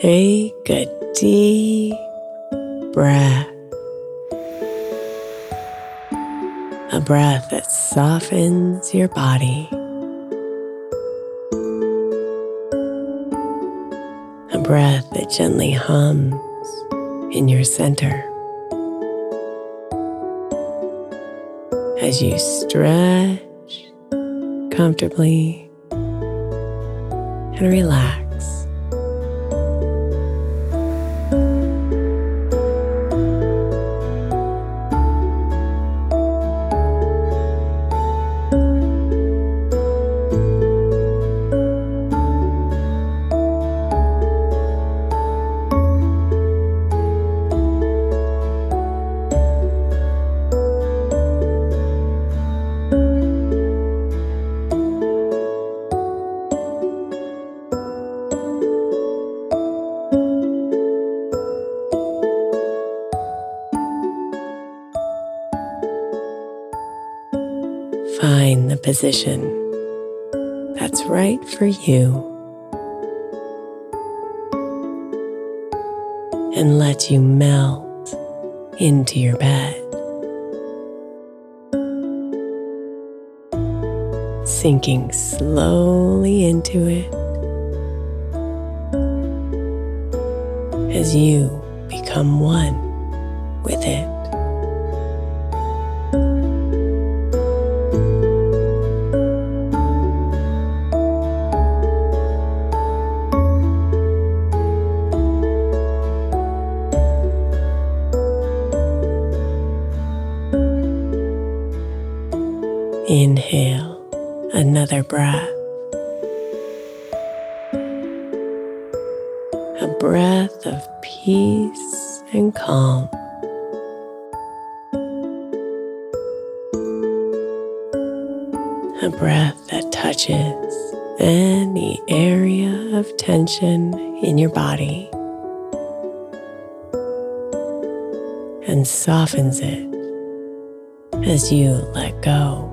Take a deep breath. A breath that softens your body. A breath that gently hums in your center. As you stretch comfortably and relax. Position that's right for you and let you melt into your bed. Sinking slowly into it as you become one with it. Softens it as you let go.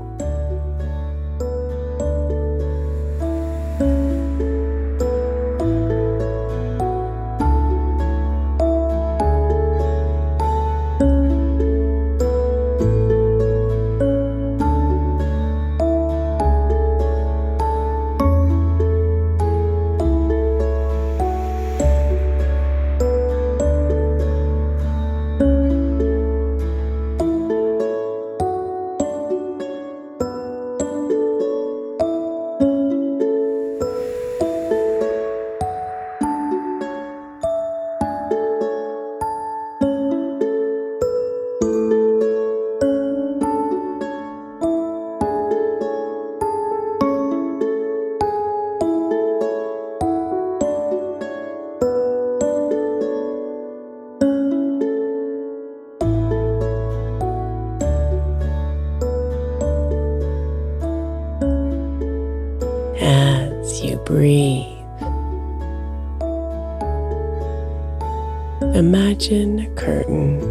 Imagine a curtain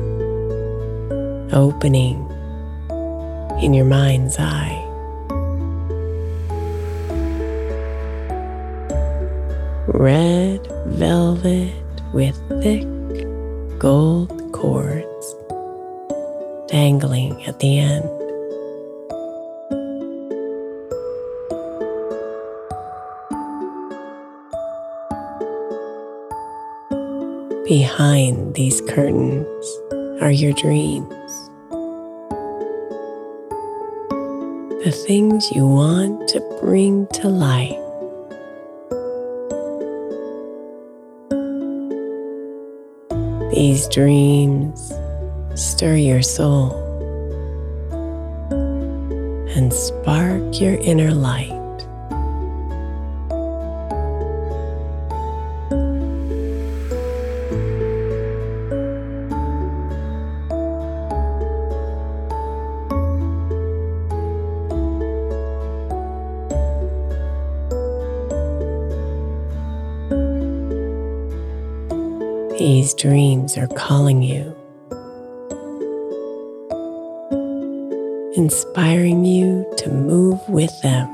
opening in your mind's eye. Red velvet with thick gold cords dangling at the end. Behind these curtains are your dreams. The things you want to bring to life. These dreams stir your soul and spark your inner light. These dreams are calling you, inspiring you to move with them.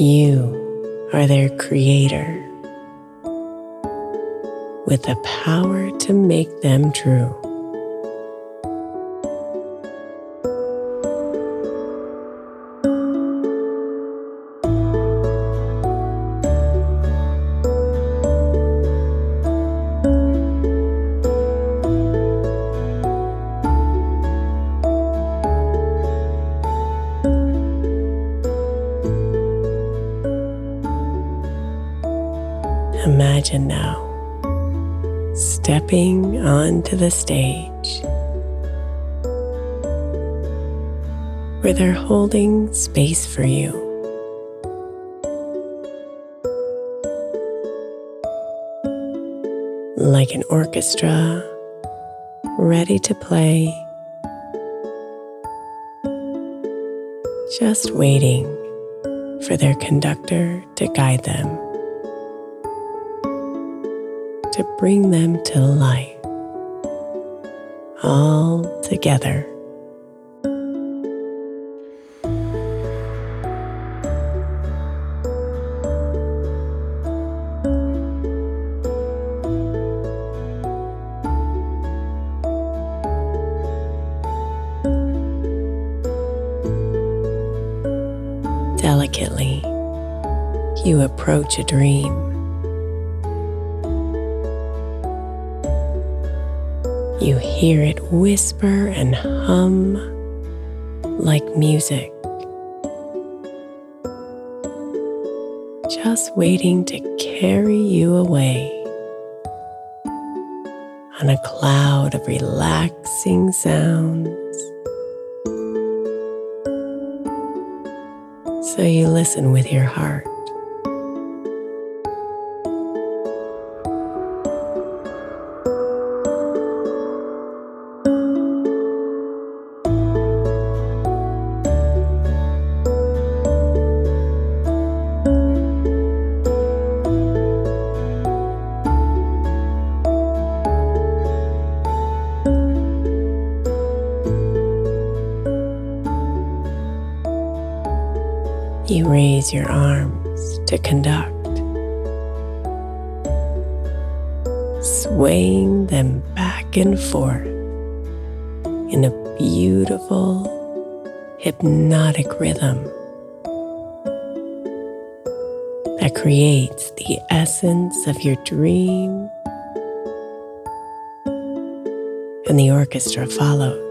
You are their creator with the power to make them true. Imagine now stepping onto the stage where they're holding space for you. Like an orchestra ready to play, just waiting for their conductor to guide them to bring them to life all together. Delicately, you approach a dream. You hear it whisper and hum like music, just waiting to carry you away on a cloud of relaxing sounds. So you listen with your heart. You raise your arms to conduct, swaying them back and forth in a beautiful, hypnotic rhythm that creates the essence of your dream, and the orchestra follows.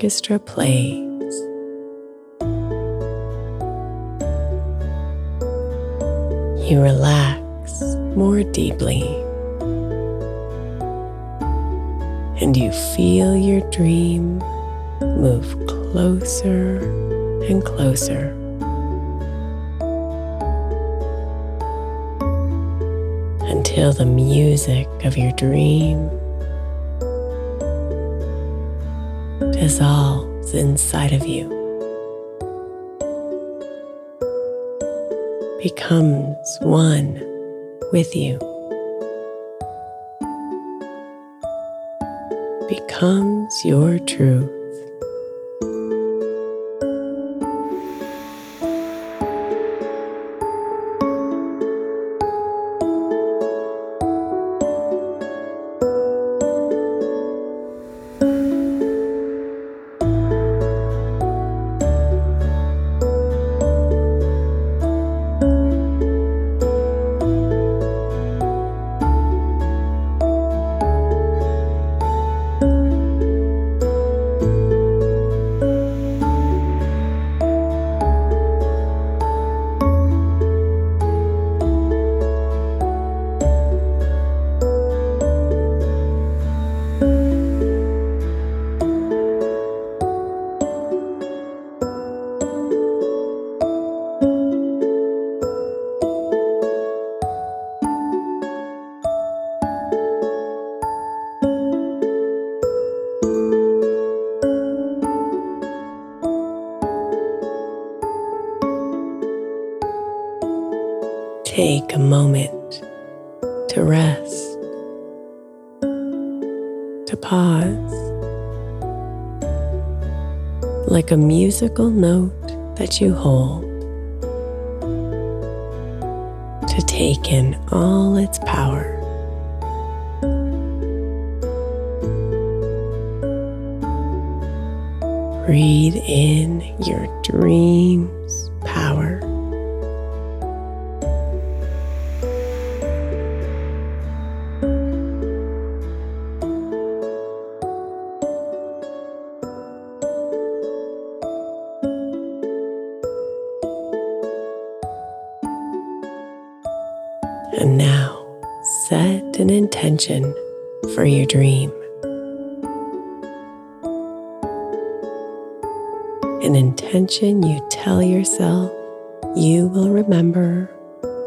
Orchestra plays. You relax more deeply, and you feel your dream move closer and closer. Until the music of your dream dissolves inside of you, becomes one with you, becomes your truth. Note that you hold, to take in all its power. Breathe in your dreams' dream. An intention you tell yourself you will remember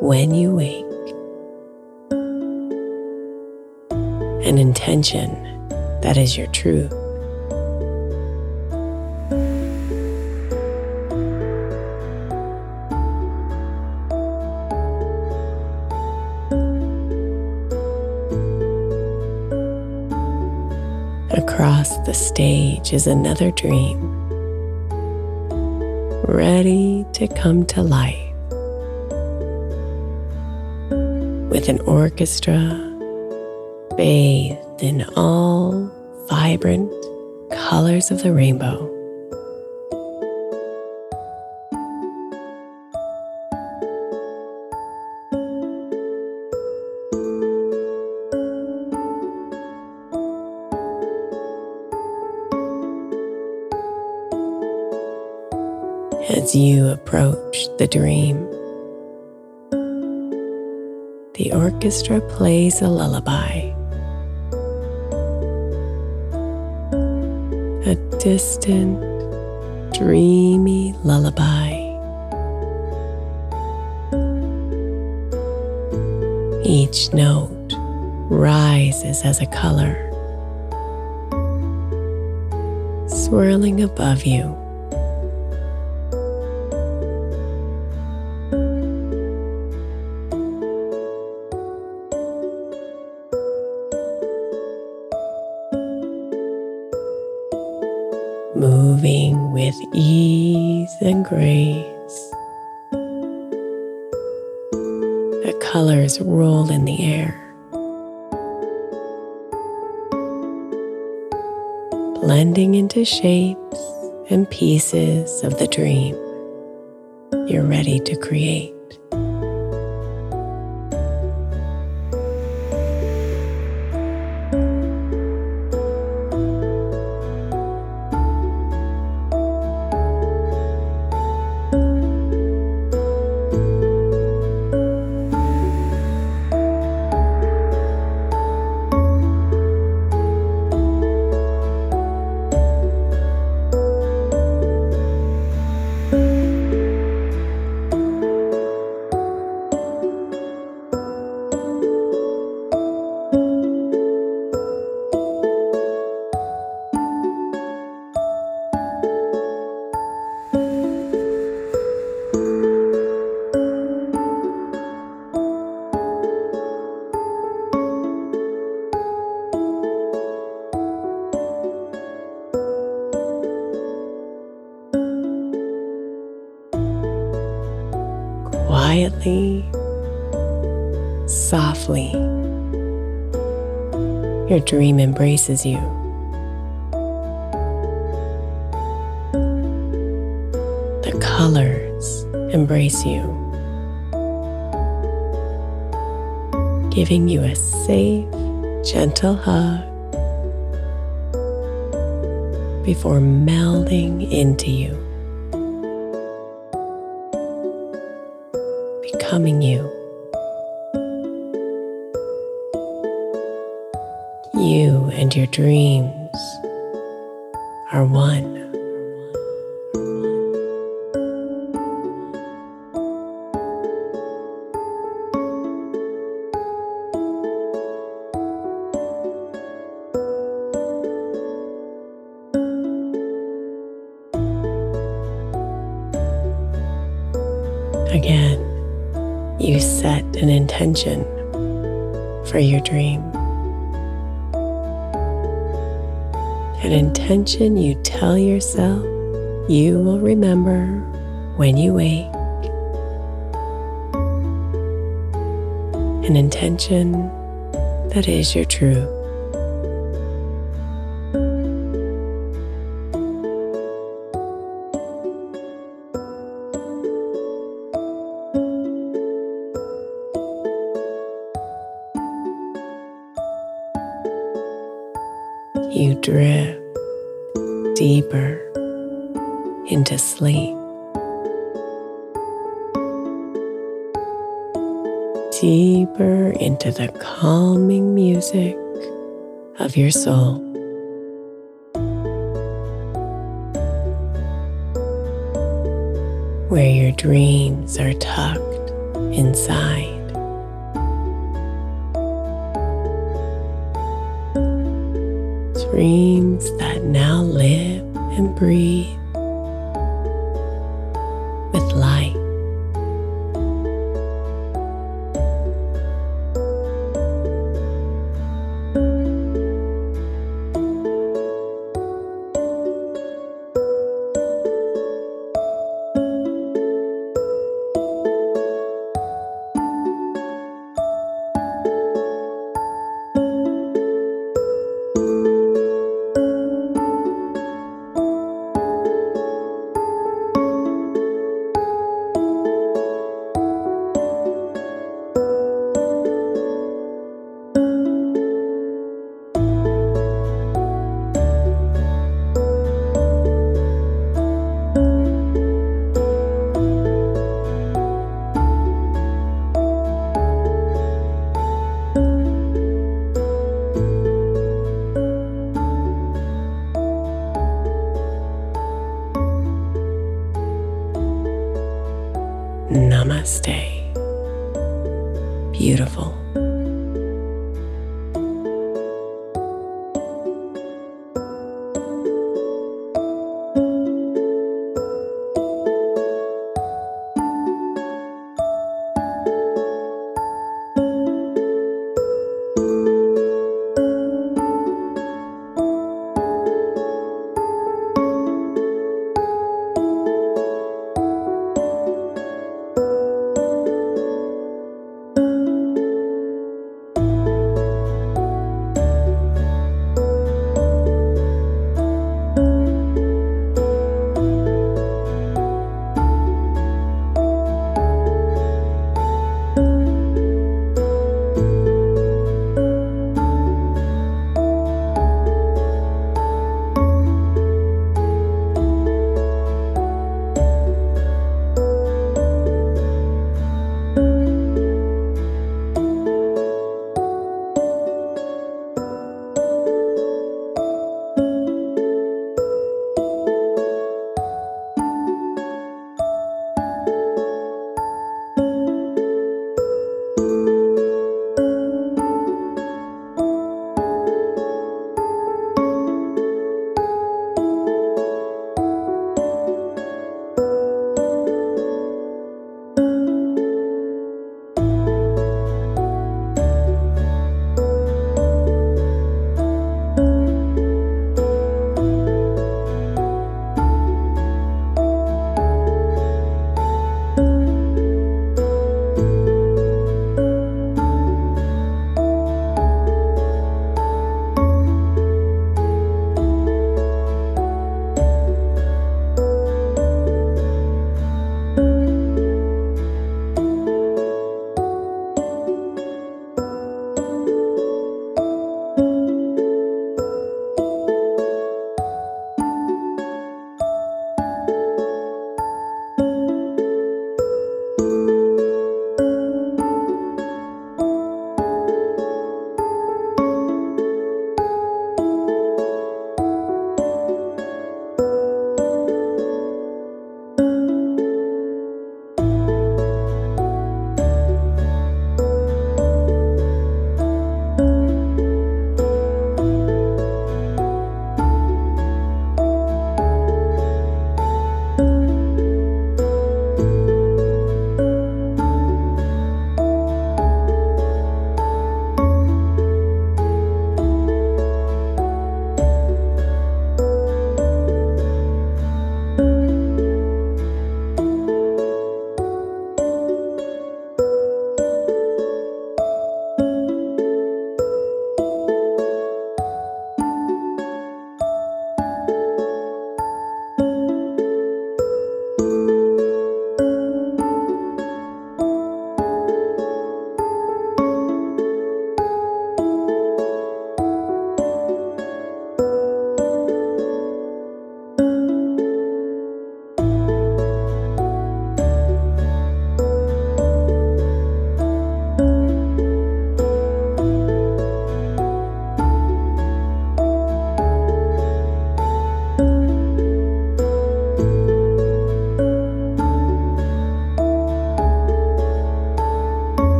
when you wake. An intention that is your truth. Across the stage is another dream, ready to come to life. With an orchestra bathed in all vibrant colors of the rainbow. Dream. The orchestra plays a lullaby, a distant, dreamy lullaby. Each note rises as a color, swirling above you. Into shapes and pieces of the dream you're ready to create. Softly, your dream embraces you. The colors embrace you, giving you a safe, gentle hug before melding into you, becoming you. And your dreams are one. Again, you set an intention for your dream. An intention you tell yourself you will remember when you wake. An intention that is your truth. Of your soul. Where your dreams are tucked inside. dreams that now live and breathe